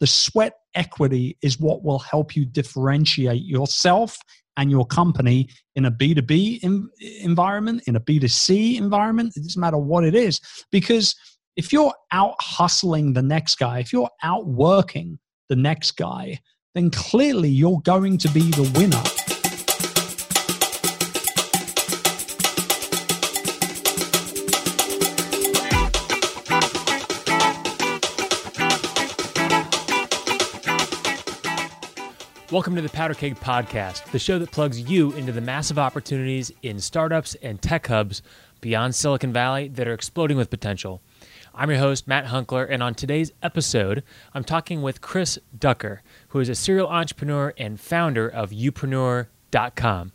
The sweat equity is what will help you differentiate yourself and your company in a B2B environment, in a B2C environment. It doesn't matter what it is. Because if you're out hustling the next guy, if you're out working the next guy, then clearly you're going to be the winner. Welcome to the Powder Keg Podcast, the show that plugs you into the massive opportunities in startups and tech hubs beyond Silicon Valley that are exploding with potential. I'm your host, Matt Hunckler, and on today's episode, I'm talking with Chris Ducker, who is a serial entrepreneur and founder of youpreneur.com.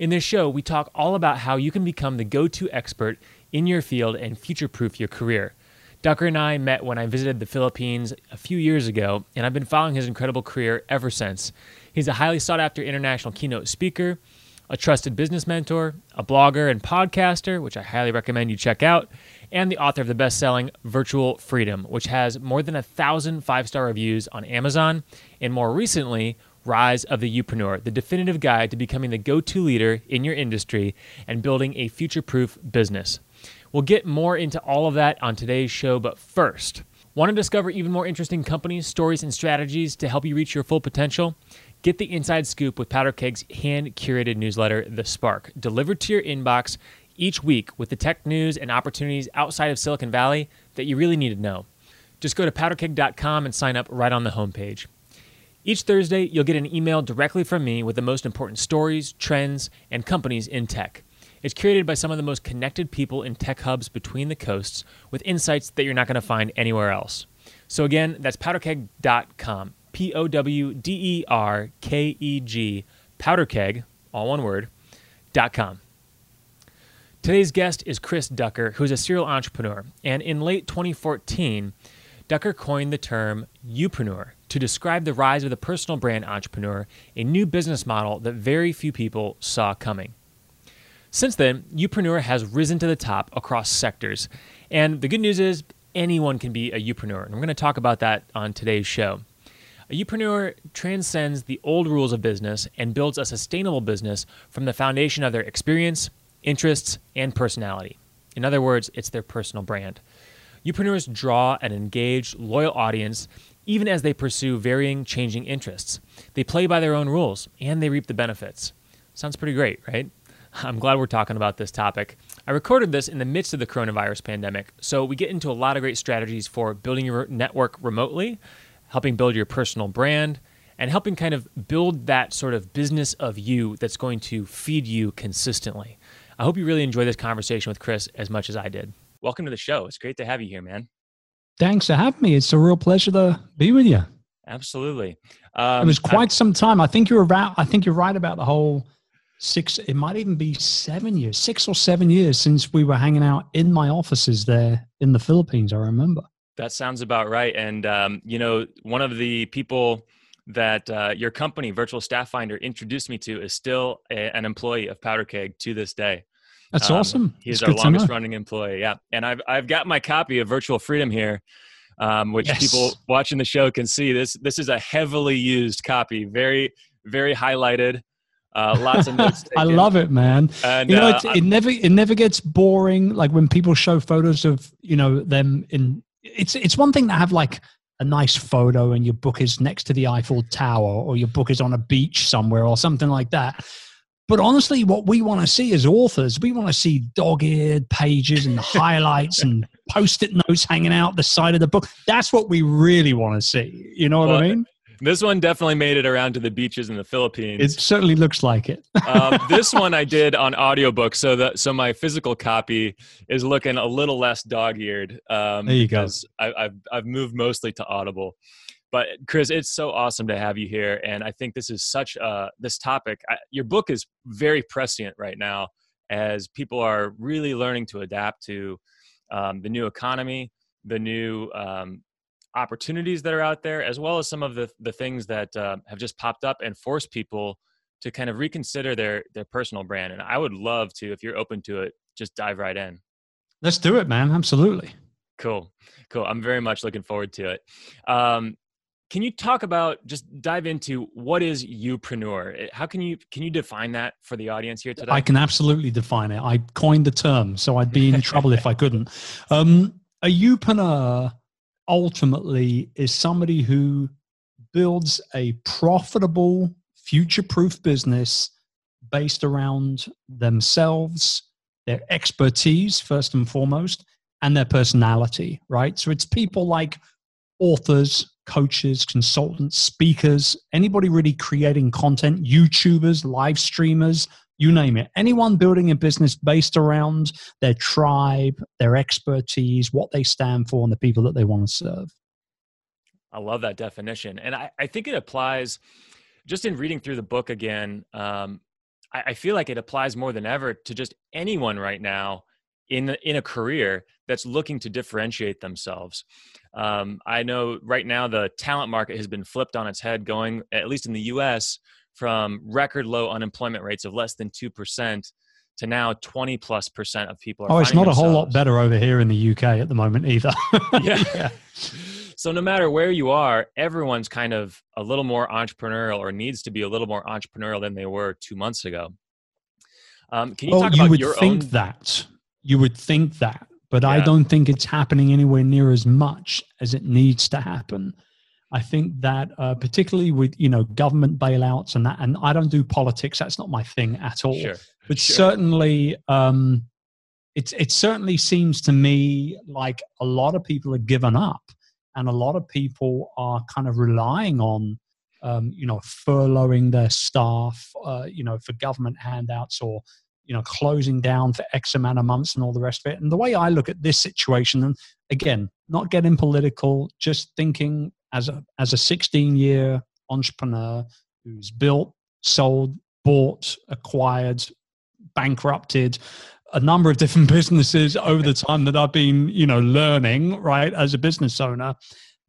In this show, we talk all about how you can become the go to expert in your field and future proof your career. Ducker and I met when I visited the Philippines a few years ago, and I've been following his incredible career ever since. He's a highly sought after international keynote speaker, a trusted business mentor, a blogger and podcaster, which I highly recommend you check out, and the author of the best selling Virtual Freedom, which has more than a thousand five star reviews on Amazon, and more recently, Rise of the Youpreneur, the definitive guide to becoming the go to leader in your industry and building a future proof business. We'll get more into all of that on today's show, but first, want to discover even more interesting companies, stories, and strategies to help you reach your full potential? Get the inside scoop with Powder Keg's hand curated newsletter, The Spark, delivered to your inbox each week with the tech news and opportunities outside of Silicon Valley that you really need to know. Just go to powderkeg.com and sign up right on the homepage. Each Thursday, you'll get an email directly from me with the most important stories, trends, and companies in tech. It's curated by some of the most connected people in tech hubs between the coasts with insights that you're not going to find anywhere else. So, again, that's powderkeg.com. P O W D E R K E G, powderkeg, all one word, dot com. Today's guest is Chris Ducker, who's a serial entrepreneur. And in late 2014, Ducker coined the term youpreneur to describe the rise of the personal brand entrepreneur, a new business model that very few people saw coming. Since then, Youpreneur has risen to the top across sectors. And the good news is anyone can be a Youpreneur. And we're going to talk about that on today's show. A Youpreneur transcends the old rules of business and builds a sustainable business from the foundation of their experience, interests, and personality. In other words, it's their personal brand. Youpreneurs draw an engaged, loyal audience even as they pursue varying, changing interests. They play by their own rules and they reap the benefits. Sounds pretty great, right? I'm glad we're talking about this topic. I recorded this in the midst of the coronavirus pandemic, so we get into a lot of great strategies for building your network remotely, helping build your personal brand, and helping kind of build that sort of business of you that's going to feed you consistently. I hope you really enjoy this conversation with Chris as much as I did. Welcome to the show. It's great to have you here, man. Thanks for having me. It's a real pleasure to be with you. Absolutely. Um, it was quite I, some time. I think you're about. I think you're right about the whole six it might even be seven years six or seven years since we were hanging out in my offices there in the philippines i remember. That sounds about right. And um, you know one of the people that uh, your company virtual staff finder introduced me to is still a, an employee of powder keg to this day. That's um, awesome. he's our longest running employee yeah. And i've i've got my copy of virtual freedom here um, which yes. people watching the show can see. This this is a heavily used copy very very highlighted uh, lots of notes. I love it, man. And, you know, uh, it never it never gets boring. Like when people show photos of you know them in. It's it's one thing to have like a nice photo and your book is next to the Eiffel Tower or your book is on a beach somewhere or something like that. But honestly, what we want to see as authors, we want to see dog-eared pages and highlights and post-it notes hanging out the side of the book. That's what we really want to see. You know what well, I mean? This one definitely made it around to the beaches in the Philippines. It certainly looks like it. um, this one I did on audiobook, so that so my physical copy is looking a little less dog-eared. Um, there you go. I, I've I've moved mostly to Audible. But Chris, it's so awesome to have you here, and I think this is such a this topic. I, your book is very prescient right now, as people are really learning to adapt to um, the new economy, the new um, opportunities that are out there, as well as some of the the things that uh, have just popped up and forced people to kind of reconsider their their personal brand. And I would love to, if you're open to it, just dive right in. Let's do it, man. Absolutely. Cool, cool. I'm very much looking forward to it. Um, can you talk about just dive into what is youpreneur? How can you can you define that for the audience here today? I can absolutely define it. I coined the term, so I'd be in trouble if I couldn't. Um, a youpreneur ultimately is somebody who builds a profitable, future-proof business based around themselves, their expertise first and foremost, and their personality. Right. So it's people like authors, coaches, consultants, speakers, anybody really creating content, YouTubers, live streamers, you name it. Anyone building a business based around their tribe, their expertise, what they stand for, and the people that they want to serve. I love that definition. And I, I think it applies just in reading through the book again. Um, I, I feel like it applies more than ever to just anyone right now in in a career that's looking to differentiate themselves. Um, I know right now the talent market has been flipped on its head, going at least in the U.S. from record low unemployment rates of less than two percent to now 20 plus percent of people are. oh it's not a whole lot better over here in the uk at the moment either yeah. yeah. so no matter where you are everyone's kind of a little more entrepreneurial or needs to be a little more entrepreneurial than they were two months ago um, can you oh, talk you about would your think own that you would think that, but Yeah. I don't think it's happening anywhere near as much as it needs to happen. I think that uh, particularly with you know government bailouts and that, and I don't do politics. That's not my thing at all. Sure. But Sure. certainly, um, it it certainly seems to me like a lot of people are given up, and a lot of people are kind of relying on, um, you know, furloughing their staff, uh, you know, for government handouts or you know closing down for X amount of months and all the rest of it. And the way I look at this situation, and again, not getting political, just thinking as a as a 16 year entrepreneur who's built, sold, bought, acquired, bankrupted a number of different businesses over the time that I've been, you know, learning, right, as a business owner.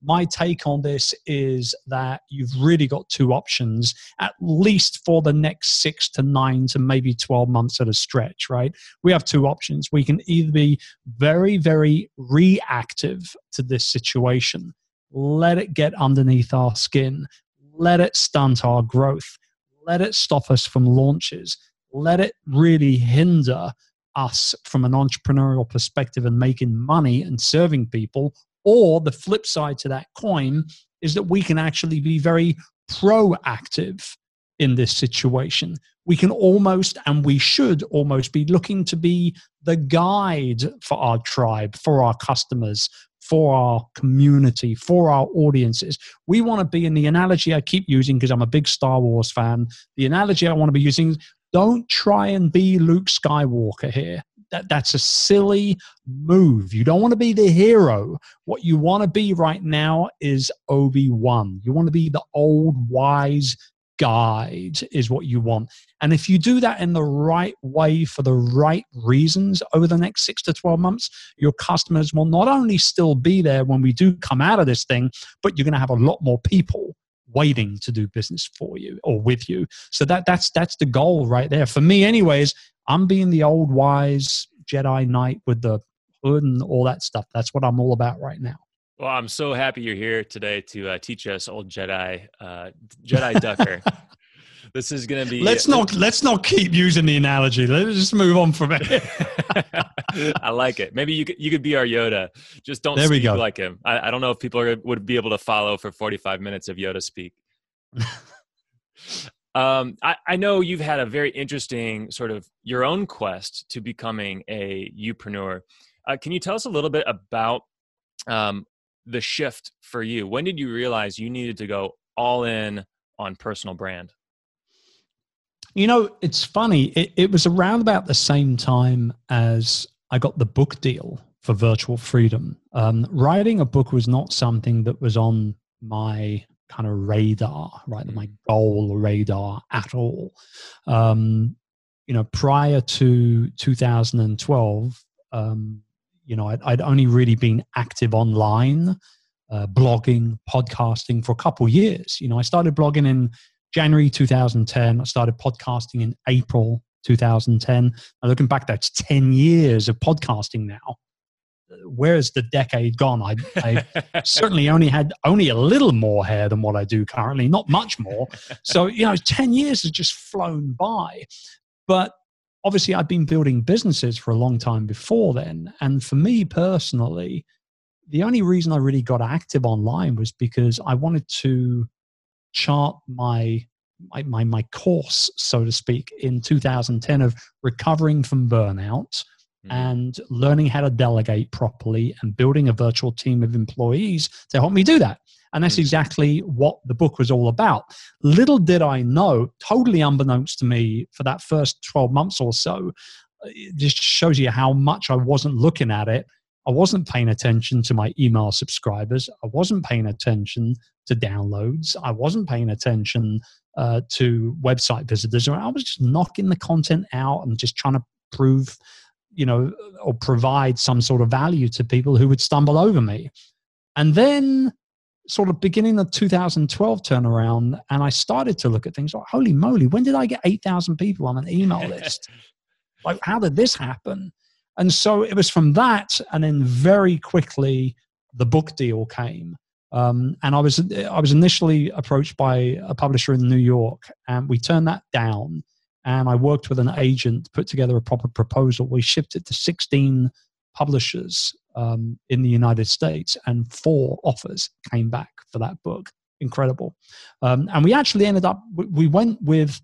My take on this is that you've really got two options, at least for the next six to nine to maybe 12 months at a stretch, right? We have two options. We can either be very, very reactive to this situation, let it get underneath our skin, let it stunt our growth, let it stop us from launches, let it really hinder us from an entrepreneurial perspective and making money and serving people. Or the flip side to that coin is that we can actually be very proactive in this situation. We can almost, and we should almost be looking to be the guide for our tribe, for our customers, for our community, for our audiences. We want to be in the analogy I keep using because I'm a big Star Wars fan. The analogy I want to be using is don't try and be Luke Skywalker here. That, that's a silly move. You don't want to be the hero. What you want to be right now is Obi Wan. You want to be the old wise guide, is what you want. And if you do that in the right way for the right reasons over the next six to 12 months, your customers will not only still be there when we do come out of this thing, but you're going to have a lot more people waiting to do business for you or with you. So that that's that's the goal right there. For me anyways, I'm being the old wise Jedi knight with the hood and all that stuff. That's what I'm all about right now. Well, I'm so happy you're here today to uh, teach us, old Jedi, uh, Jedi Ducker. this is going to be. Let's not let's not keep using the analogy. Let's just move on from it. I like it. Maybe you could you could be our Yoda. Just don't There speak like him. I, I don't know if people are, would be able to follow for 45 minutes of Yoda speak. um, I, I know you've had a very interesting sort of your own quest to becoming a youpreneur. Uh, can you tell us a little bit about um, the shift for you? When did you realize you needed to go all in on personal brand? You know, it's funny. It, it was around about the same time as I got the book deal for Virtual Freedom. Um, writing a book was not something that was on my kind of radar, right? My goal radar at all. Um, you know, prior to 2012, um, you know, I'd, I'd only really been active online, uh, blogging, podcasting for a couple years. You know, I started blogging in January 2010. I started podcasting in April 2010. And looking back, that's 10 years of podcasting now. where's the decade gone? I, I certainly only had only a little more hair than what I do currently, not much more. So, you know, 10 years has just flown by. But obviously, I've been building businesses for a long time before then. And for me personally, the only reason I really got active online was because I wanted to chart my my, my, my course, so to speak, in 2010 of recovering from burnout mm. and learning how to delegate properly and building a virtual team of employees to help me do that. And that's exactly what the book was all about. Little did I know, totally unbeknownst to me, for that first 12 months or so, it just shows you how much I wasn't looking at it. I wasn't paying attention to my email subscribers. I wasn't paying attention to downloads. I wasn't paying attention uh, to website visitors. I was just knocking the content out and just trying to prove, you know, or provide some sort of value to people who would stumble over me. And then, sort of beginning of 2012 turnaround, and I started to look at things like, holy moly, when did I get 8,000 people on an email list? like, how did this happen? And so it was from that, and then very quickly the book deal came. Um, and I was I was initially approached by a publisher in New York, and we turned that down. And I worked with an agent, put together a proper proposal. We shipped it to 16 publishers um, in the United States, and four offers came back for that book. Incredible. Um, and we actually ended up we went with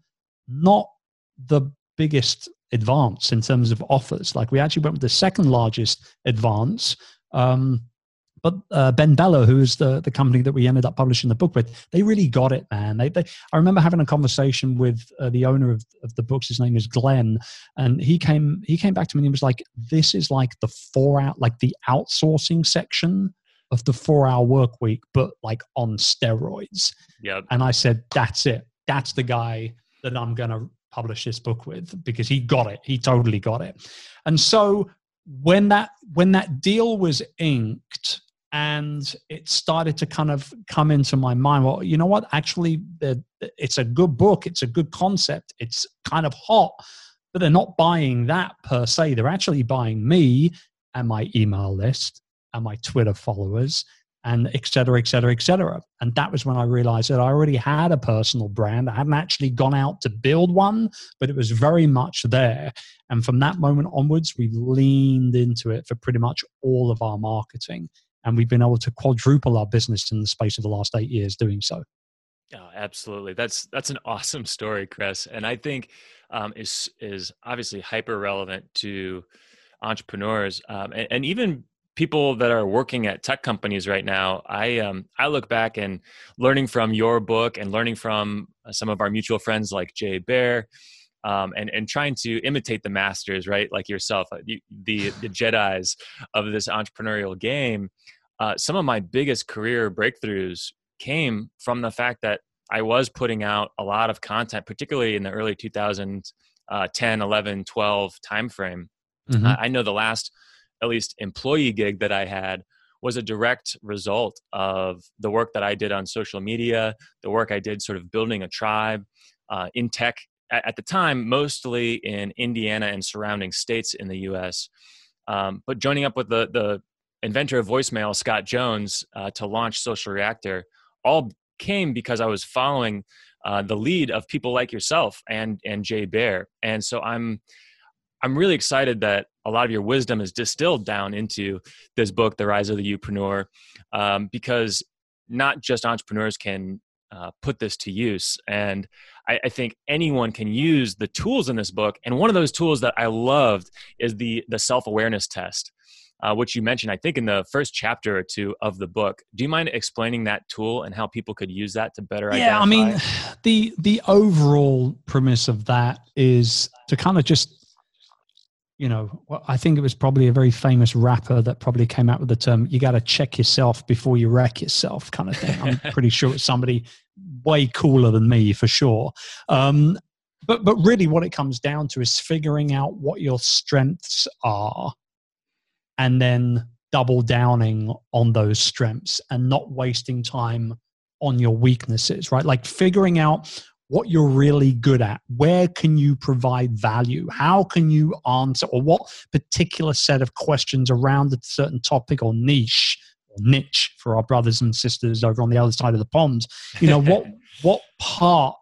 not the biggest advance in terms of offers. Like we actually went with the second largest advance. Um, but uh, BenBella, who is the, the company that we ended up publishing the book with, they really got it, man. They, they I remember having a conversation with uh, the owner of, of the books. His name is Glenn, and he came he came back to me and he was like, "This is like the four out like the outsourcing section of the four hour work week, but like on steroids." Yeah. And I said, "That's it. That's the guy that I'm going to publish this book with because he got it. He totally got it." And so when that when that deal was inked and it started to kind of come into my mind well you know what? Actually it's a good book it's a good concept it's kind of hot but they're not buying that per se. They're actually buying me and my email list and my twitter followers and et cetera et cetera et cetera. And that was when i realized that i already had a personal brand. I hadn't actually gone out to build one but it was very much there. And from that moment onwards we leaned into it for pretty much all of our marketing and we've been able to quadruple our business in the space of the last eight years doing so. Oh, absolutely. That's that's an awesome story, Chris, and I think um, is is obviously hyper relevant to entrepreneurs um, and, and, even people that are working at tech companies right now. I um, I look back and learning from your book and learning from uh, some of our mutual friends like Jay Baer. Um, and and trying to imitate the masters, right? Like yourself, uh, the the, the Jedi's of this entrepreneurial game uh, some of my biggest career breakthroughs came from the fact that I was putting out a lot of content, particularly in the early 2010, uh, 11, 12 timeframe. Mm-hmm. I know the last, at least, employee gig that I had was a direct result of the work that I did on social media, the work I did sort of building a tribe uh, in tech at, the time, mostly in Indiana and surrounding states in the US. Um, but joining up with the, the inventor of voicemail, Scott Jones, uh, to launch Social Reactor, all came because I was following uh, the lead of people like yourself and and Jay Baer, and so I'm I'm really excited that a lot of your wisdom is distilled down into this book, The Rise of the Youpreneur, um, because not just entrepreneurs can uh, put this to use. And I, I, think anyone can use the tools in this book. And one of those tools that I loved is the the self awareness test uh, which you mentioned, I think, in the first chapter or two of the book. Do you mind explaining that tool and how people could use that to better yeah, identify? I mean, the the overall premise of that is to kind of just you know, I think it was probably a very famous rapper that probably came out with the term "you got to check yourself before you wreck yourself" kind of thing. I'm pretty sure it's somebody way cooler than me for sure. Um, but but really, what it comes down to is figuring out what your strengths are and then double downing on those strengths and not wasting time on your weaknesses, right? Like figuring out what you're really good at. Where can you provide value? How can you answer, or what particular set of questions around a certain topic or niche or niche for our brothers and sisters over on the other side of the pond? You know, what what part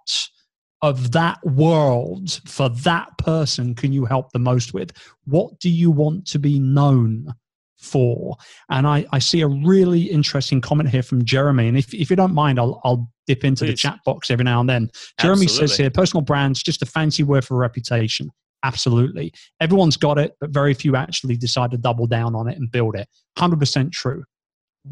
of that world for that person can you help the most with? What do you want to be known for? And I, I see a really interesting comment here from Jeremy. And if, if you don't mind, I'll, I'll dip into Please. the chat box every now and then. Jeremy Absolutely. says here personal brands, just a fancy word for reputation. Absolutely. Everyone's got it, but very few actually decide to double down on it and build it. 100% true.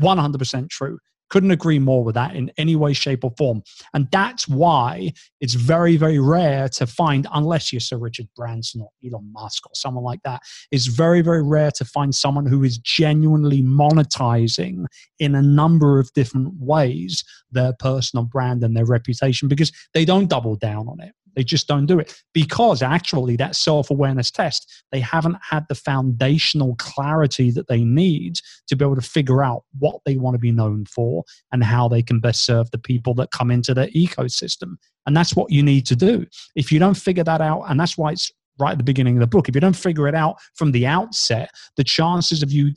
100% true. Couldn't agree more with that in any way, shape, or form. And that's why it's very, very rare to find, unless you're Sir Richard Branson or Elon Musk or someone like that, it's very, very rare to find someone who is genuinely monetizing in a number of different ways their personal brand and their reputation because they don't double down on it. They just don't do it because actually, that self awareness test, they haven't had the foundational clarity that they need to be able to figure out what they want to be known for and how they can best serve the people that come into their ecosystem. And that's what you need to do. If you don't figure that out, and that's why it's right at the beginning of the book, if you don't figure it out from the outset, the chances of you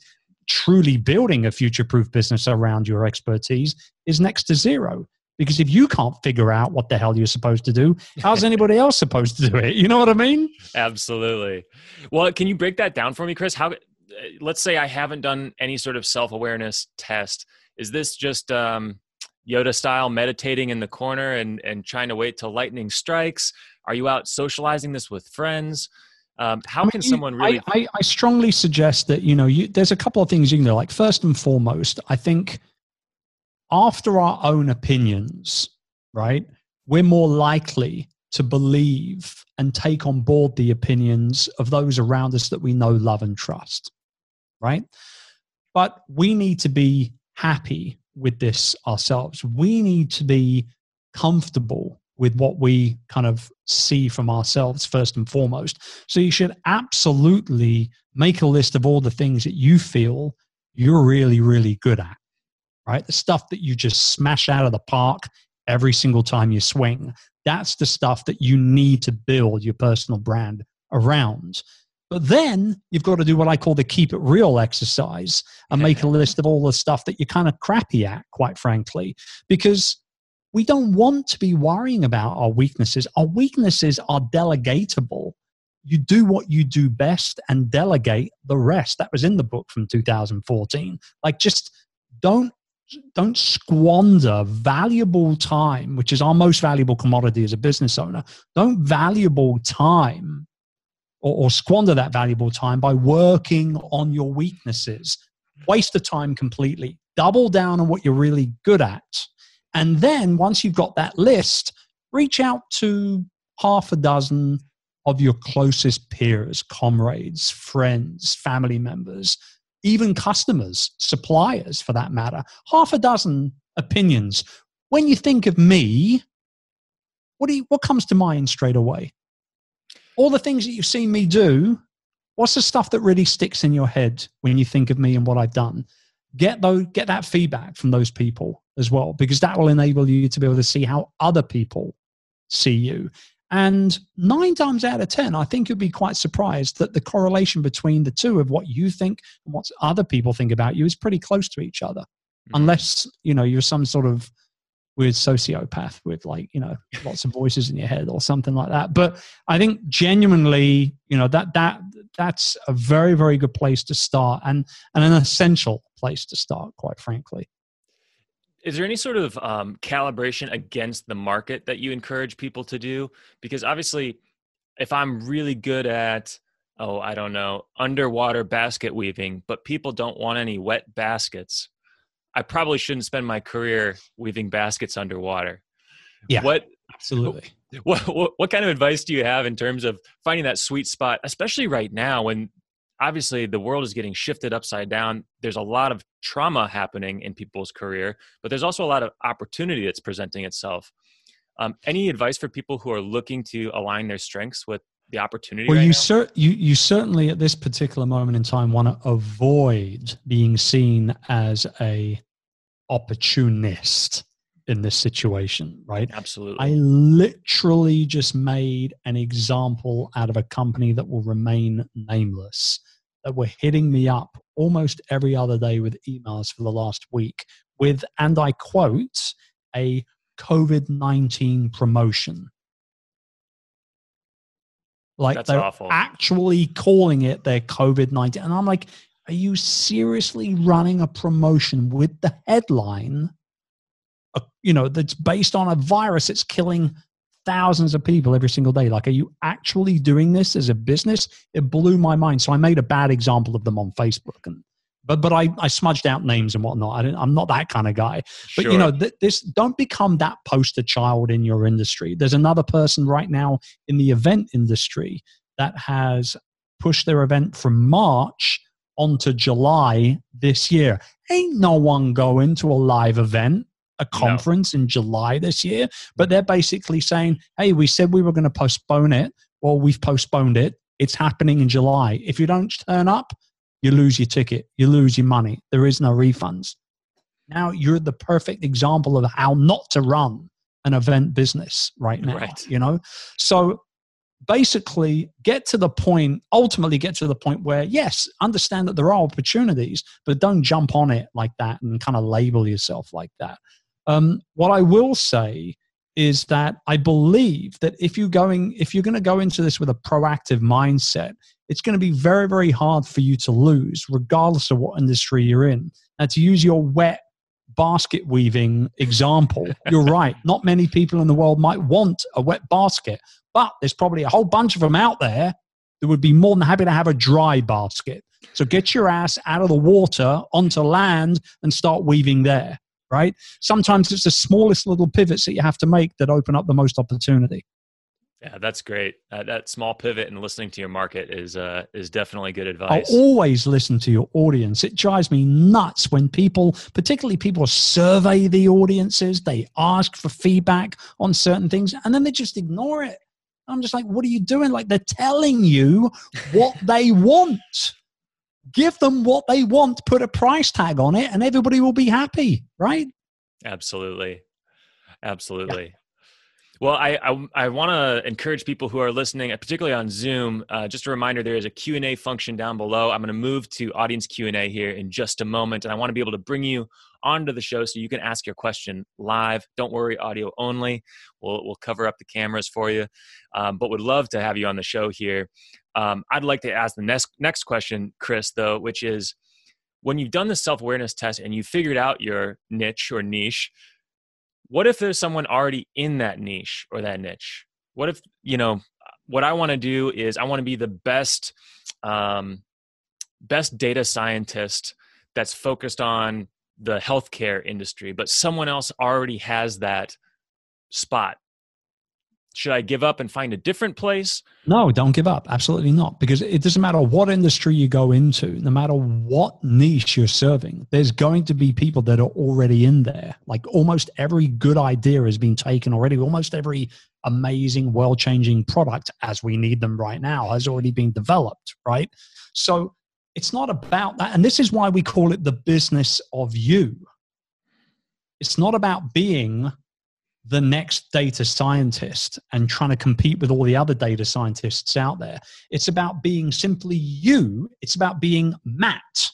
truly building a future proof business around your expertise is next to zero because if you can't figure out what the hell you're supposed to do, how's anybody else supposed to do it? You know what I mean? Absolutely. Well, can you break that down for me, Chris? How uh, let's say I haven't done any sort of self-awareness test. Is this just um, Yoda style meditating in the corner and and trying to wait till lightning strikes? Are you out socializing this with friends? Um, how can someone really? I, I, I, strongly suggest that you know you, there's a couple of things you can do. Like first and foremost, I think after our own opinions, right, we're more likely to believe and take on board the opinions of those around us that we know, love, and trust, right? But we need to be happy with this ourselves. We need to be comfortable with what we kind of see from ourselves first and foremost. So you should absolutely make a list of all the things that you feel you're really, really good at right? The stuff that you just smash out of the park every single time you swing. That's the stuff that you need to build your personal brand around. But then you've got to do what I call the keep it real exercise and make a list of all the stuff that you're kind of crappy at, quite frankly, because we don't want to be worrying about our weaknesses. Our weaknesses are delegatable. You do what you do best and delegate the rest. That was in the book from 2014. Like, just don't don't squander valuable time, which is our most valuable commodity as a business owner. Don't valuable time or, or squander that valuable time by working on your weaknesses. Waste the time completely. Double down on what you're really good at. And then once you've got that list, reach out to half a dozen of your closest peers, comrades, friends, family members even customers, suppliers for that matter, half a dozen opinions. When you think of me, what, do you, what comes to mind straight away? All the things that you've seen me do, what's the stuff that really sticks in your head when you think of me and what I've done? Get, those, get that feedback from those people as well, because that will enable you to be able to see how other people see you. And nine times out of 10, I think you'd be quite surprised that the correlation between the two of what you think and what other people think about you is pretty close to each other. Mm-hmm. Unless, you know, you're some sort of weird sociopath with like, you know, lots of voices in your head or something like that. But I think genuinely, you know, that that that's a very, very good place to start and, and an essential place to start, quite frankly. Is there any sort of um, calibration against the market that you encourage people to do? Because obviously, if I'm really good at, oh, I don't know, underwater basket weaving, but people don't want any wet baskets, I probably shouldn't spend my career weaving baskets underwater. Yeah. What absolutely. What, what, what kind of advice do you have in terms of finding that sweet spot, especially right now when obviously the world is getting shifted upside down. There's a lot of trauma happening in people's career but there's also a lot of opportunity that's presenting itself. Um, any advice for people who are looking to align their strengths with the opportunity well right you, cer- you you certainly at this particular moment in time want to avoid being seen as a opportunist in this situation, right? Absolutely. I literally just made an example out of a company that will remain nameless that were hitting me up almost every other day with emails for the last week with, and I quote, a COVID 19 promotion. Like That's they're awful. actually calling it their COVID 19. And I'm like, are you seriously running a promotion with the headline, you know, that's based on a virus that's killing thousands of people every single day? Like, are you actually doing this as a business? It blew my mind. So I made a bad example of them on Facebook and but but I, I smudged out names and whatnot. I am not that kind of guy. But Sure. you know, th- this don't become that poster child in your industry. There's another person right now in the event industry that has pushed their event from March onto July this year. Ain't no one going to a live event, a No. conference in July this year. But mm. they're basically saying, hey, we said we were going to postpone it. Well, we've postponed it. It's happening in July. If you don't turn up, you lose your ticket, you lose your money. There is no refunds. Now you're the perfect example of how not to run an event business right now. Right. You know? So basically get to the point, ultimately get to the point where, yes, understand that there are opportunities, but don't jump on it like that and kind of label yourself like that. Um, what I will say is that I believe that if you're going, if you're going to go into this with a proactive mindset, it's going to be very, very hard for you to lose, regardless of what industry you're in. Now, to use your wet basket weaving example, you're right. Not many people in the world might want a wet basket, but there's probably a whole bunch of them out there that would be more than happy to have a dry basket. So get your ass out of the water onto land and start weaving there, right? Sometimes it's the smallest little pivots that you have to make that open up the most opportunity. Yeah, that's great. Uh, that small pivot and listening to your market is uh, is definitely good advice. I always listen to your audience. It drives me nuts when people, particularly people, survey the audiences, they ask for feedback on certain things, and then they just ignore it. I'm just like, what are you doing? Like, they're telling you what they want. Give them what they want, put a price tag on it, and everybody will be happy, right? Absolutely, absolutely. Well, I I, I want to encourage people who are listening, uh, particularly on Zoom. Uh, just a reminder: there is a Q and A function down below. I'm going to move to audience Q and A here in just a moment, and I want to be able to bring you onto the show so you can ask your question live. Don't worry, audio only. We'll we'll cover up the cameras for you, um, but would love to have you on the show here. Um, I'd like to ask the next next question, Chris, though, which is when you've done the self awareness test and you figured out your niche or niche what if there's someone already in that niche or that niche? What if you know what i want to do is i want to be the best um, best data scientist that's focused on the healthcare industry but someone else already has that spot should i give up and find a different place No, don't give up. Absolutely not. Because it doesn't matter what industry you go into, no matter what niche you're serving, there's going to be people that are already in there. Like almost every good idea has been taken already. Almost every amazing, world changing product as we need them right now has already been developed, right? So it's not about that. And this is why we call it the business of you. It's not about being the next data scientist and trying to compete with all the other data scientists out there. It's about being simply you. It's about being Matt,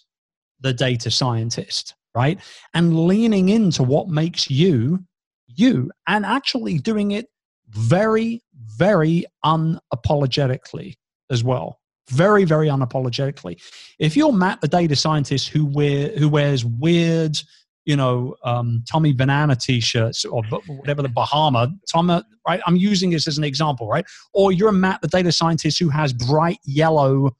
the data scientist, right? And leaning into what makes you you and actually doing it very, very unapologetically as well. Very, very unapologetically. If you're Matt, the data scientist who wear who wears weird, you know, um, Tommy Banana t-shirts or whatever the Bahama, Tom, right? I'm using this as an example, right? Or you're a Matt, the data scientist who has bright yellow,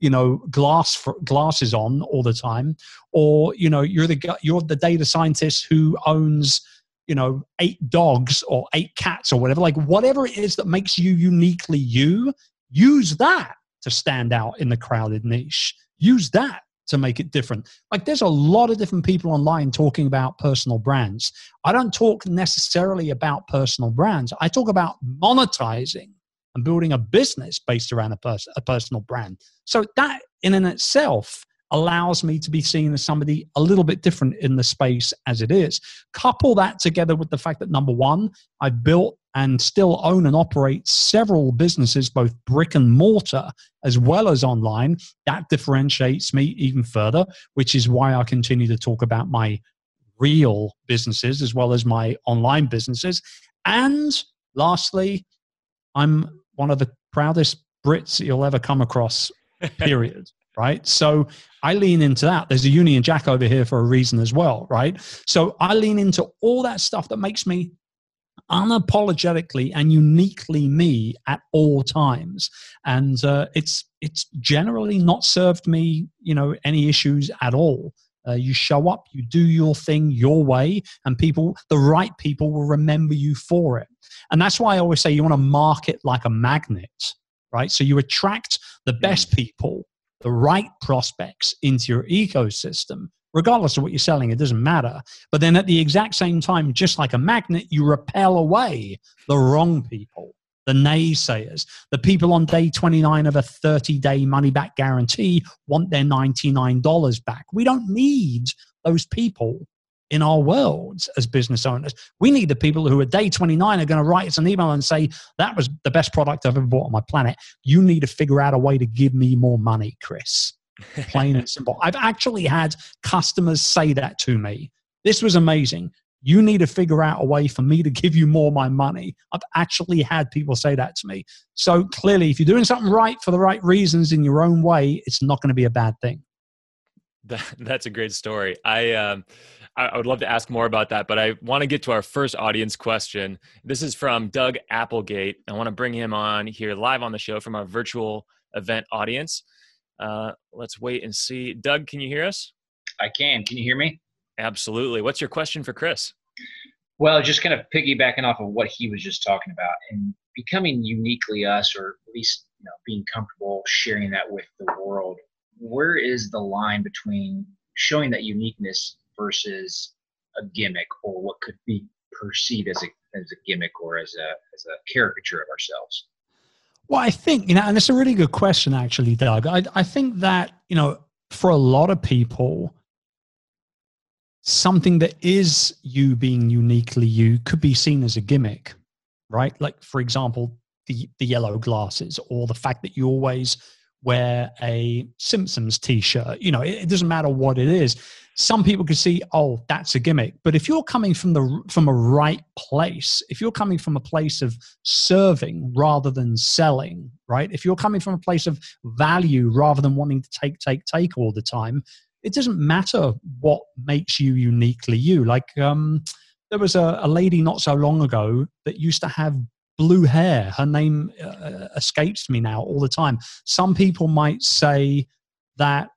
you know, glass for, glasses on all the time, or you know, you're the you're the data scientist who owns, you know, eight dogs or eight cats or whatever. Like whatever it is that makes you uniquely you, use that to stand out in the crowded niche. Use that to make it different. Like there's a lot of different people online talking about personal brands. I don't talk necessarily about personal brands. I talk about monetizing and building a business based around a, pers- a personal brand. So that in and itself allows me to be seen as somebody a little bit different in the space as it is. Couple that together with the fact that number one, I've built and still own and operate several businesses, both brick and mortar as well as online. That differentiates me even further, which is why I continue to talk about my real businesses as well as my online businesses. And lastly, I'm one of the proudest Brits you'll ever come across, period right? So I lean into that. There's a Union Jack over here for a reason as well, right? So I lean into all that stuff that makes me unapologetically and uniquely me at all times. And uh, it's it's generally not served me you know any issues at all. Uh, you show up you do your thing your way and people the right people will remember you for it. And that's why i always say you want to market like a magnet right? So you attract the best mm. people the right prospects into your ecosystem, regardless of what you're selling, it doesn't matter. But then at the exact same time, just like a magnet, you repel away the wrong people, the naysayers, the people on day 29 of a 30 day money back guarantee want their $99 back. We don't need those people in our worlds as business owners. We need the people who are day 29 are going to write us an email and say, That was the best product I've ever bought on my planet. You need to figure out a way to give me more money, Chris. Plain and simple. I've actually had customers say that to me. This was amazing. You need to figure out a way for me to give you more my money. I've actually had people say that to me. So clearly, if you're doing something right for the right reasons in your own way, it's not going to be a bad thing. That, that's a great story. I um, I, would love to ask more about that, but I want to get to our first audience question. This is from Doug Applegate. I want to bring him on here live on the show from our virtual event audience. Uh, let's wait and see. Doug, can you hear us? I can. Can you hear me? Absolutely. What's your question for Chris? Well, just kind of piggybacking off of what he was just talking about and becoming uniquely us, or at least you know, being comfortable sharing that with the world. Where is the line between showing that uniqueness versus a gimmick or what could be perceived as a as a gimmick or as a as a caricature of ourselves? Well, I think you know, and it's a really good question, actually, Doug. I I think that you know, for a lot of people, something that is you being uniquely you could be seen as a gimmick, right? Like, for example, the the yellow glasses, or the fact that you always wear a Simpsons T-shirt. You know, it, it doesn't matter what it is. Some people could see oh that's a gimmick. But if you're coming from the from a right place if you're coming from a place of serving rather than selling right? If you're coming from a place of value rather than wanting to take take take all the time it doesn't matter what makes you uniquely you. Like um there was a, a lady not so long ago that used to have blue hair her name uh, escapes me now all the time some people might say that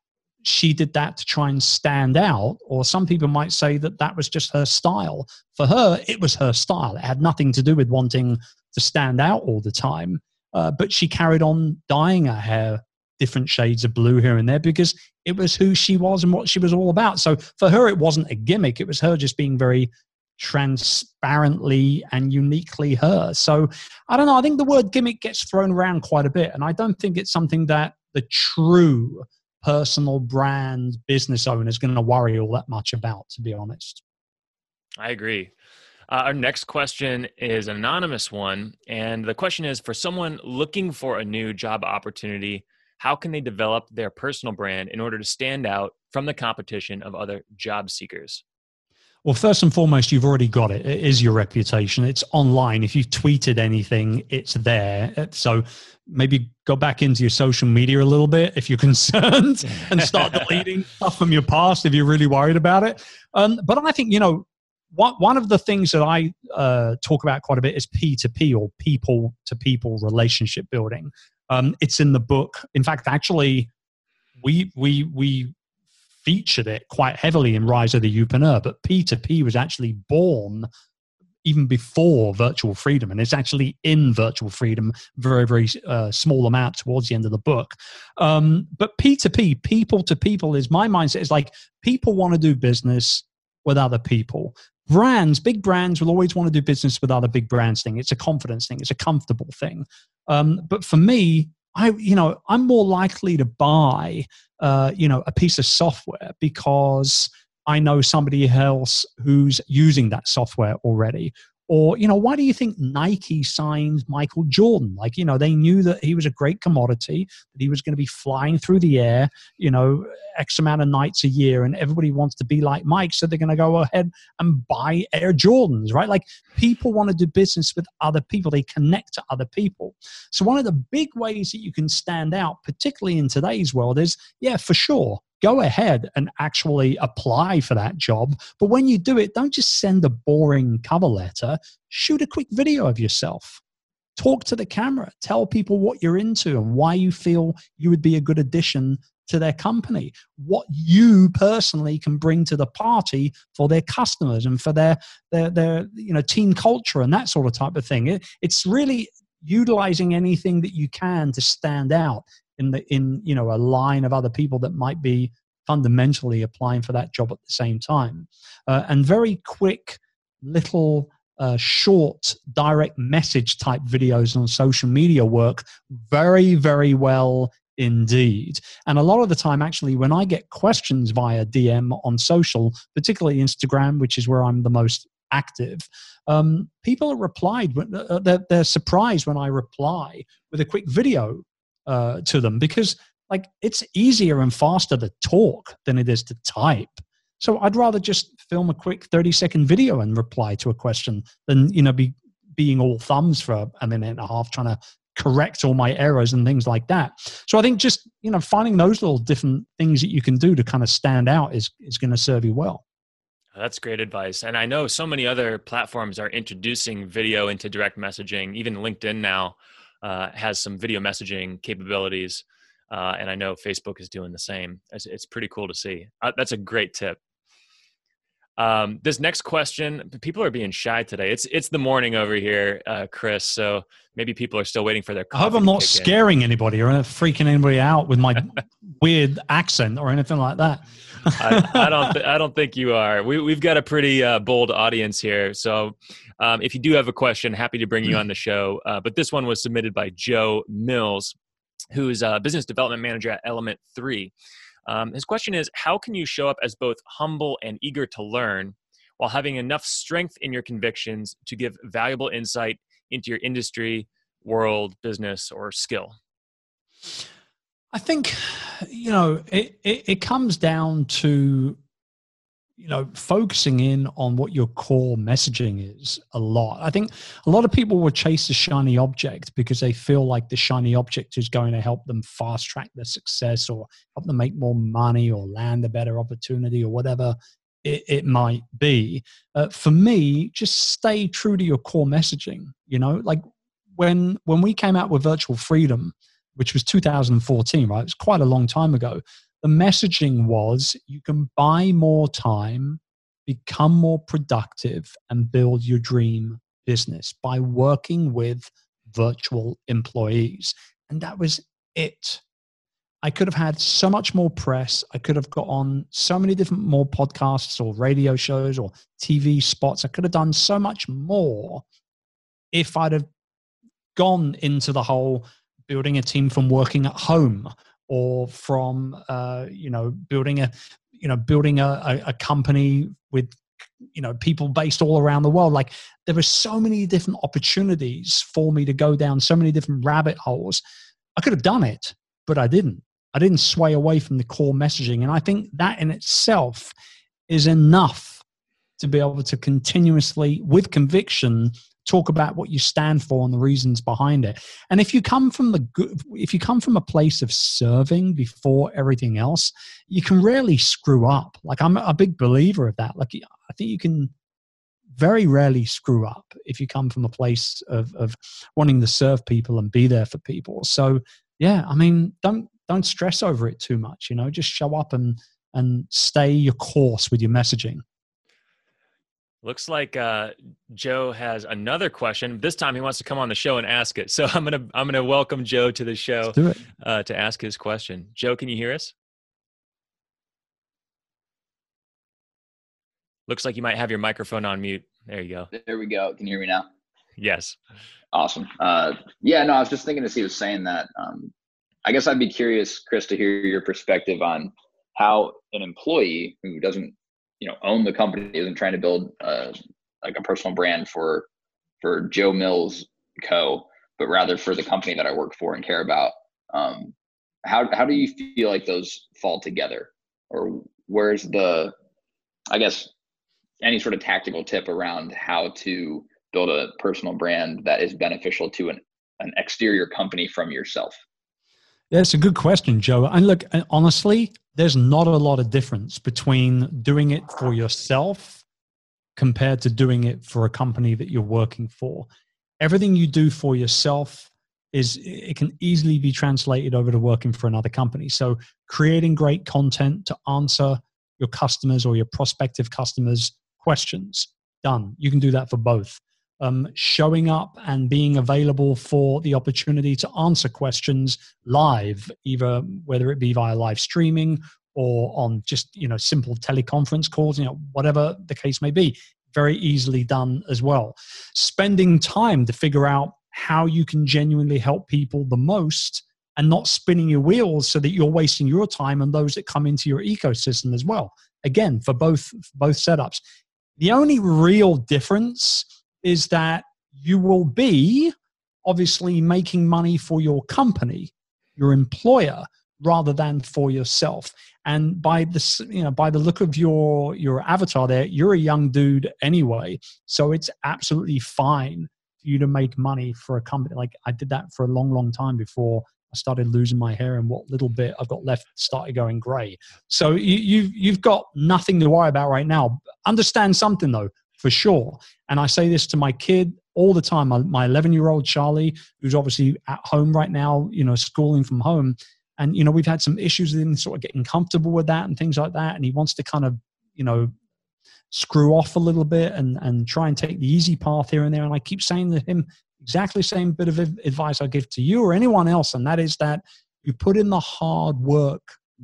she did that to try and stand out, or some people might say that that was just her style. For her, it was her style. It had nothing to do with wanting to stand out all the time. Uh, but she carried on dyeing her hair different shades of blue here and there because it was who she was and what she was all about. So for her, it wasn't a gimmick. It was her just being very transparently and uniquely her. So I don't know. I think the word gimmick gets thrown around quite a bit. And I don't think it's something that the true personal brand business owner is going to worry all that much about, to be honest. I agree. Uh, our next question is an anonymous one. And the question is for someone looking for a new job opportunity, how can they develop their personal brand in order to stand out from the competition of other job seekers? Well, first and foremost, you've already got it. It is your reputation. It's online. If you've tweeted anything, it's there. So maybe go back into your social media a little bit if you're concerned and start deleting stuff from your past if you're really worried about it. Um, but I think, you know, one, one of the things that I uh, talk about quite a bit is P2P or people to people relationship building. Um, it's in the book. In fact, actually, we, we, we featured it quite heavily in Rise of the Youpreneur, but P2P was actually born even before virtual freedom and it's actually in virtual freedom very very uh, small amount towards the end of the book. Um, but p2p people to people is my mindset is like people want to do business with other people. Brands big brands will always want to do business with other big brands thing. It's a confidence thing. It's a comfortable thing. Um, but for me I, you know, I'm more likely to buy uh, you know, a piece of software because I know somebody else who's using that software already? Or, you know, why do you think Nike signed Michael Jordan? Like, you know, they knew that he was a great commodity, that he was going to be flying through the air, you know, X amount of nights a year, and everybody wants to be like Mike. So they're going to go ahead and buy Air Jordans, right? Like, people want to do business with other people, they connect to other people. So, one of the big ways that you can stand out, particularly in today's world, is yeah, for sure, go ahead and actually apply for that job. But when you do it, don't just send a boring cover letter, shoot a quick video of yourself. Talk to the camera, tell people what you're into and why you feel you would be a good addition to their company, what you personally can bring to the party for their customers and for their their, their you know team culture and that sort of type of thing. It, it's really utilizing anything that you can to stand out in the in you know a line of other people that might be fundamentally applying for that job at the same time. Uh, and very quick little uh, short direct message type videos on social media work. Very very well indeed. And a lot of the time actually when i get questions via dm on social particularly instagram which is where i'm the most active um, people are replied uh, they're, they're surprised when i reply with a quick video uh, to them because like it's easier and faster to talk than it is to type. So I'd rather just film a quick 30 second video and reply to a question than, you know, be being all thumbs for a minute and a half trying to correct all my errors and things like that. So I think just, you know, finding those little different things that you can do to kind of stand out is is going to serve you well. That's great advice. And I know so many other platforms are introducing video into direct messaging, even LinkedIn now uh, has some video messaging capabilities. Uh, and I know Facebook is doing the same. It's, it's pretty cool to see. Uh, that's a great tip. Um, this next question, people are being shy today. It's it's the morning over here, uh, Chris. So maybe people are still waiting for their. I hope I'm not scaring in. anybody or freaking anybody out with my weird accent or anything like that. I, I, don't. Th- I don't think you are. We we've got a pretty uh, bold audience here. So um, if you do have a question, happy to bring you on the show. Uh, but this one was submitted by Joe Mills, who is a business development manager at Element Three. Um, his question is How can you show up as both humble and eager to learn while having enough strength in your convictions to give valuable insight into your industry, world, business, or skill? I think, you know, it, it, it comes down to you know focusing in on what your core messaging is a lot. I think a lot of people will chase the shiny object because they feel like the shiny object is going to help them fast track their success or help them make more money or land a better opportunity or whatever it, it might be. Uh, for me just stay true to your core messaging you know? Like when when we came out with virtual freedom which was 2014 right? It was quite a long time ago the messaging was you can buy more time, become more productive, and build your dream business by working with virtual employees. And that was it. I could have had so much more press. I could have got on so many different more podcasts or radio shows or TV spots. I could have done so much more if I'd have gone into the whole building a team from working at home or from uh, you know building a you know building a, a, company with you know people based all around the world. Like there were so many different opportunities for me to go down so many different rabbit holes. I could have done it but i didn't. I didn't sway away from the core messaging and i think that in itself is enough to be able to continuously with conviction talk about what you stand for and the reasons behind it. And if you come from the good if you come from a place of serving before everything else you can rarely screw up. Like i'm a big believer of that. Like i think you can very rarely screw up if you come from a place of, of wanting to serve people and be there for people. So yeah i mean don't don't stress over it too much you know just show up and and stay your course with your messaging Looks like uh, Joe has another question. This time he wants to come on the show and ask it. So I'm gonna I'm gonna welcome Joe to the show uh, to ask his question. Joe, can you hear us? Looks like you might have your microphone on mute. There you go. There we go. Can you hear me now? Yes. Awesome. Uh, yeah, no, I was just thinking as he was saying that. Um, I guess I'd be curious, Chris, to hear your perspective on how an employee who doesn't, you know, own the company isn't trying to build uh, like a personal brand for for Joe Mills Co., but rather for the company that I work for and care about. Um, how how do you feel like those fall together, or where's the, I guess, any sort of tactical tip around how to build a personal brand that is beneficial to an, an exterior company from yourself? That's a good question, Joe. And look, honestly, there's not a lot of difference between doing it for yourself compared to doing it for a company that you're working for. Everything you do for yourself is it can easily be translated over to working for another company. So creating great content to answer your customers or your prospective customers questions done. You can do that for both um, showing up and being available for the opportunity to answer questions live, either whether it be via live streaming or on just you know simple teleconference calls, you know whatever the case may be. Very easily done as well. Spending time to figure out how you can genuinely help people the most and not spinning your wheels so that you're wasting your time and those that come into your ecosystem as well again for both both setups the only real difference is that you will be obviously making money for your company, your employer, rather than for yourself. And by the you know by the look of your your avatar there, you're a young dude anyway, so it's absolutely fine for you to make money for a company. Like I did that for a long, long time before I started losing my hair, and what little bit I've got left started going grey. So you, you've you've got nothing to worry about right now. Understand something though for sure. And I say this to my kid all the time. My 11 year old Charlie, who's obviously at home right now, you know, schooling from home. And, you know, we've had some issues with him sort of getting comfortable with that and things like that. And he wants to kind of, you know, screw off a little bit and, and try and take the easy path here and there. And I keep saying to him exactly the same bit of advice I give to you or anyone else. And that is that you put in the hard work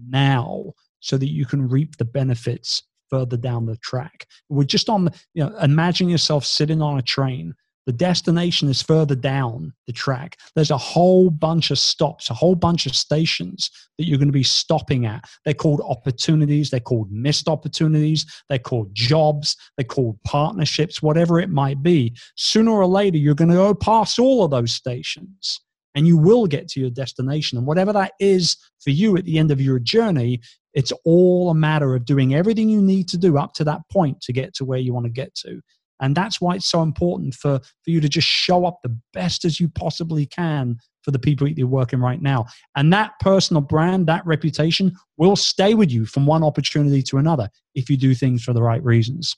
now so that you can reap the benefits further down the track. We're just on, you know, imagine yourself sitting on a train. The destination is further down the track. There's a whole bunch of stops, a whole bunch of stations that you're going to be stopping at. They're called opportunities, they're called missed opportunities, they're called jobs, they're called partnerships, whatever it might be. Sooner or later, you're going to go past all of those stations and you will get to your destination. And whatever that is for you at the end of your journey, it's all a matter of doing everything you need to do up to that point to get to where you want to get to. And that's why it's so important for, for you to just show up the best as you possibly can for the people that you're working right now. And that personal brand, that reputation will stay with you from one opportunity to another if you do things for the right reasons.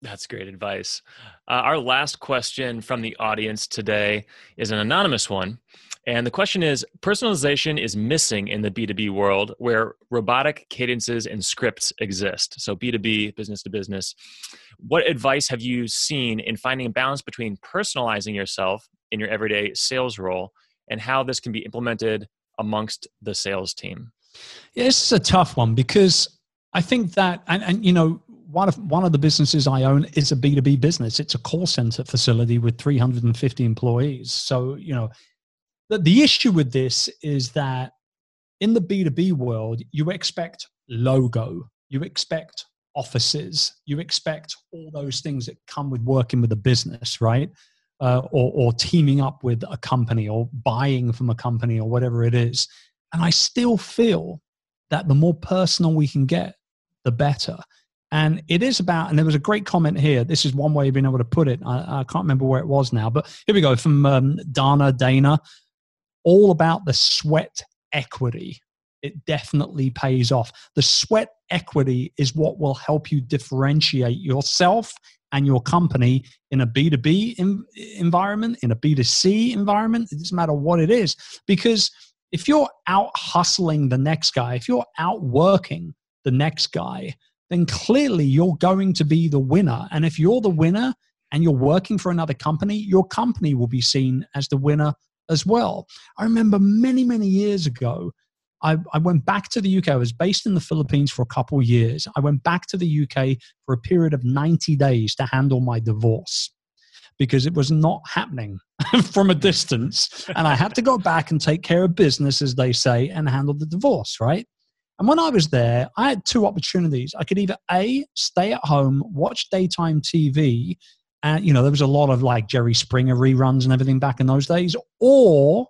That's great advice. Uh, our last question from the audience today is an anonymous one. And the question is personalization is missing in the B2B world where robotic cadences and scripts exist. So, B2B, business to business. What advice have you seen in finding a balance between personalizing yourself in your everyday sales role and how this can be implemented amongst the sales team? Yeah, this is a tough one because I think that, and, and you know, one of one of the businesses I own is a B2B business. It's a call center facility with 350 employees. So, you know, the, the issue with this is that in the B2B world, you expect logo, you expect offices, you expect all those things that come with working with a business, right? Uh, or, or teaming up with a company or buying from a company or whatever it is. And I still feel that the more personal we can get, the better. And it is about, and there was a great comment here. This is one way of being able to put it. I, I can't remember where it was now, but here we go from um, Dana Dana. All about the sweat equity. It definitely pays off. The sweat equity is what will help you differentiate yourself and your company in a B2B environment, in a B2C environment. It doesn't matter what it is. Because if you're out hustling the next guy, if you're out working the next guy, then clearly you're going to be the winner. And if you're the winner and you're working for another company, your company will be seen as the winner as well. I remember many, many years ago, I, I, went back to the UK. I was based in the Philippines for a couple of years. I went back to the UK for a period of 90 days to handle my divorce because it was not happening. from a distance. And I had to go back and take care of business, as they say, and handle the divorce, right? And when I was there, I had two opportunities. I could either A, stay at home, watch daytime TV, and you know, there was a lot of like Jerry Springer reruns and everything back in those days, or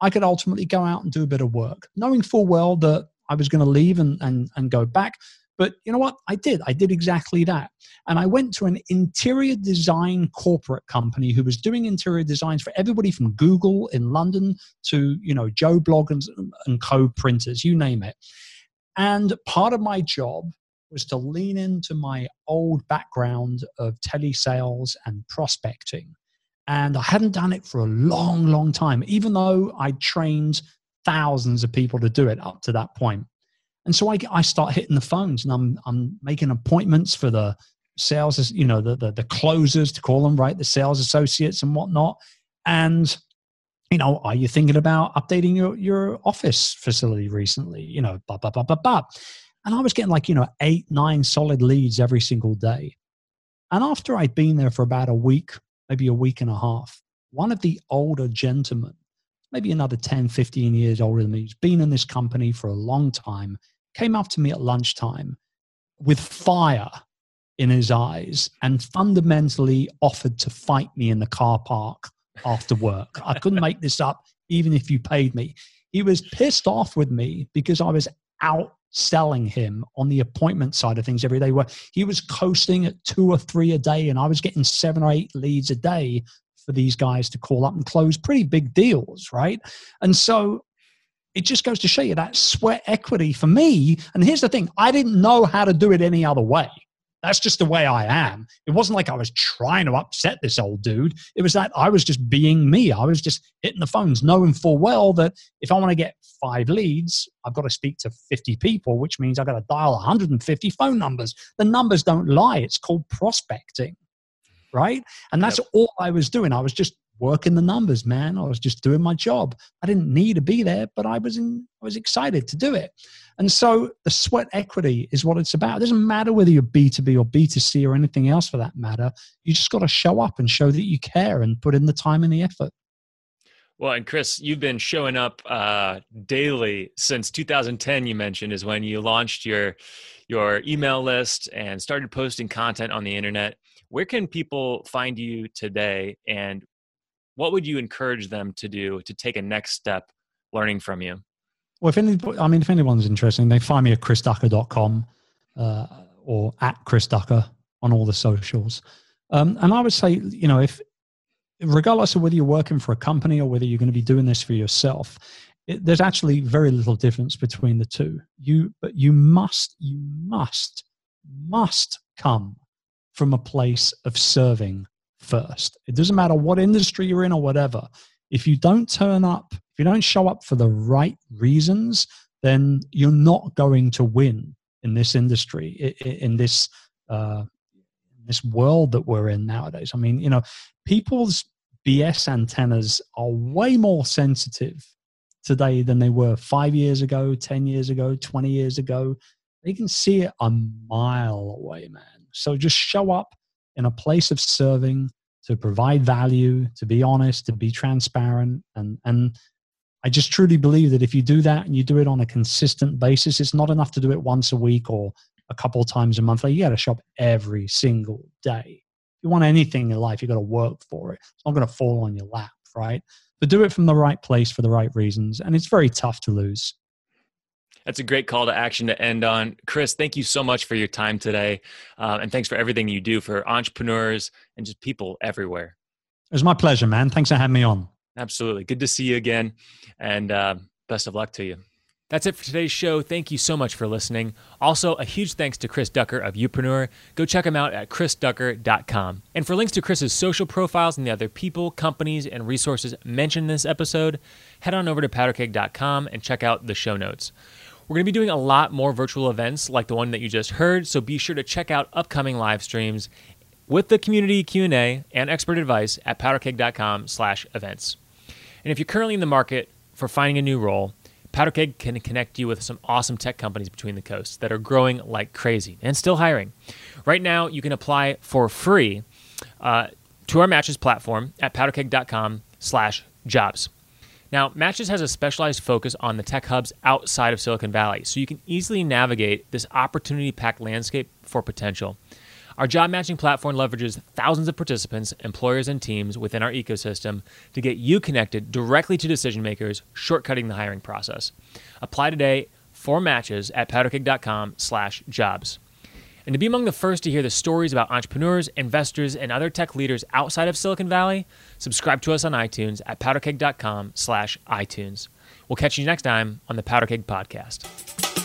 I could ultimately go out and do a bit of work, knowing full well that I was going to leave and, and, and go back. But you know what? I did. I did exactly that. And I went to an interior design corporate company who was doing interior designs for everybody from Google in London to, you know, Joe Blog and, and Co printers, you name it. And part of my job was to lean into my old background of telesales and prospecting. And I hadn't done it for a long, long time, even though I trained thousands of people to do it up to that point. And so I, I start hitting the phones and I'm, I'm making appointments for the sales, you know, the, the, the closers to call them, right? The sales associates and whatnot. And, you know, are you thinking about updating your, your office facility recently? You know, blah, blah, blah, blah, blah. And I was getting like, you know, eight, nine solid leads every single day. And after I'd been there for about a week, maybe a week and a half, one of the older gentlemen, maybe another 10, 15 years older than me, who's been in this company for a long time, came up to me at lunchtime with fire in his eyes and fundamentally offered to fight me in the car park after work. I couldn't make this up, even if you paid me. He was pissed off with me because I was out selling him on the appointment side of things every day where he was coasting at two or three a day and I was getting seven or eight leads a day for these guys to call up and close pretty big deals, right? And so it just goes to show you that sweat equity for me. And here's the thing I didn't know how to do it any other way. That's just the way I am. It wasn't like I was trying to upset this old dude. It was that I was just being me. I was just hitting the phones, knowing full well that if I want to get five leads, I've got to speak to 50 people, which means I've got to dial 150 phone numbers. The numbers don't lie. It's called prospecting, right? And that's yep. all I was doing. I was just working the numbers, man. I was just doing my job. I didn't need to be there, but I was in, I was excited to do it. And so the sweat equity is what it's about. It doesn't matter whether you're B2B or B2C or anything else for that matter. You just got to show up and show that you care and put in the time and the effort. Well, and Chris, you've been showing up uh, daily since 2010. You mentioned is when you launched your your email list and started posting content on the internet. Where can people find you today, and what would you encourage them to do to take a next step learning from you? Well, if any, I mean, if anyone's interested, they find me at chrisducker.com uh, or at chrisducker on all the socials. Um, and I would say, you know, if regardless of whether you're working for a company or whether you're going to be doing this for yourself, it, there's actually very little difference between the two. You, but you must, you must, must come from a place of serving first. It doesn't matter what industry you're in or whatever. If you don't turn up, if you don't show up for the right reasons, then you're not going to win in this industry, in this uh, this world that we're in nowadays. I mean, you know, people's BS antennas are way more sensitive today than they were five years ago, 10 years ago, 20 years ago. They can see it a mile away, man. So just show up in a place of serving to provide value, to be honest, to be transparent. And, and I just truly believe that if you do that and you do it on a consistent basis, it's not enough to do it once a week or a couple times a month. Like you got to shop every single day. If you want anything in life, you got to work for it. It's not going to fall on your lap, right? But do it from the right place for the right reasons. And it's very tough to lose. That's a great call to action to end on. Chris, thank you so much for your time today. Uh, and thanks for everything you do for entrepreneurs and just people everywhere. It was my pleasure, man. Thanks for having me on. Absolutely. Good to see you again. And uh, best of luck to you. That's it for today's show. Thank you so much for listening. Also, a huge thanks to Chris Ducker of Youpreneur. Go check him out at chrisducker.com. And for links to Chris's social profiles and the other people, companies, and resources mentioned in this episode, head on over to powderkeg.com and check out the show notes. We're going to be doing a lot more virtual events like the one that you just heard, so be sure to check out upcoming live streams with the community Q&A and expert advice at powderkeg.com/events. And if you're currently in the market for finding a new role, Powderkeg can connect you with some awesome tech companies between the coasts that are growing like crazy and still hiring. Right now, you can apply for free uh, to our Matches platform at powderkeg.com slash jobs. Now, Matches has a specialized focus on the tech hubs outside of Silicon Valley, so you can easily navigate this opportunity packed landscape for potential. Our job matching platform leverages thousands of participants, employers, and teams within our ecosystem to get you connected directly to decision makers, shortcutting the hiring process. Apply today for matches at powderkeg.com slash jobs. And to be among the first to hear the stories about entrepreneurs, investors, and other tech leaders outside of Silicon Valley, subscribe to us on iTunes at powderkeg.com slash iTunes. We'll catch you next time on the Powderkeg Podcast.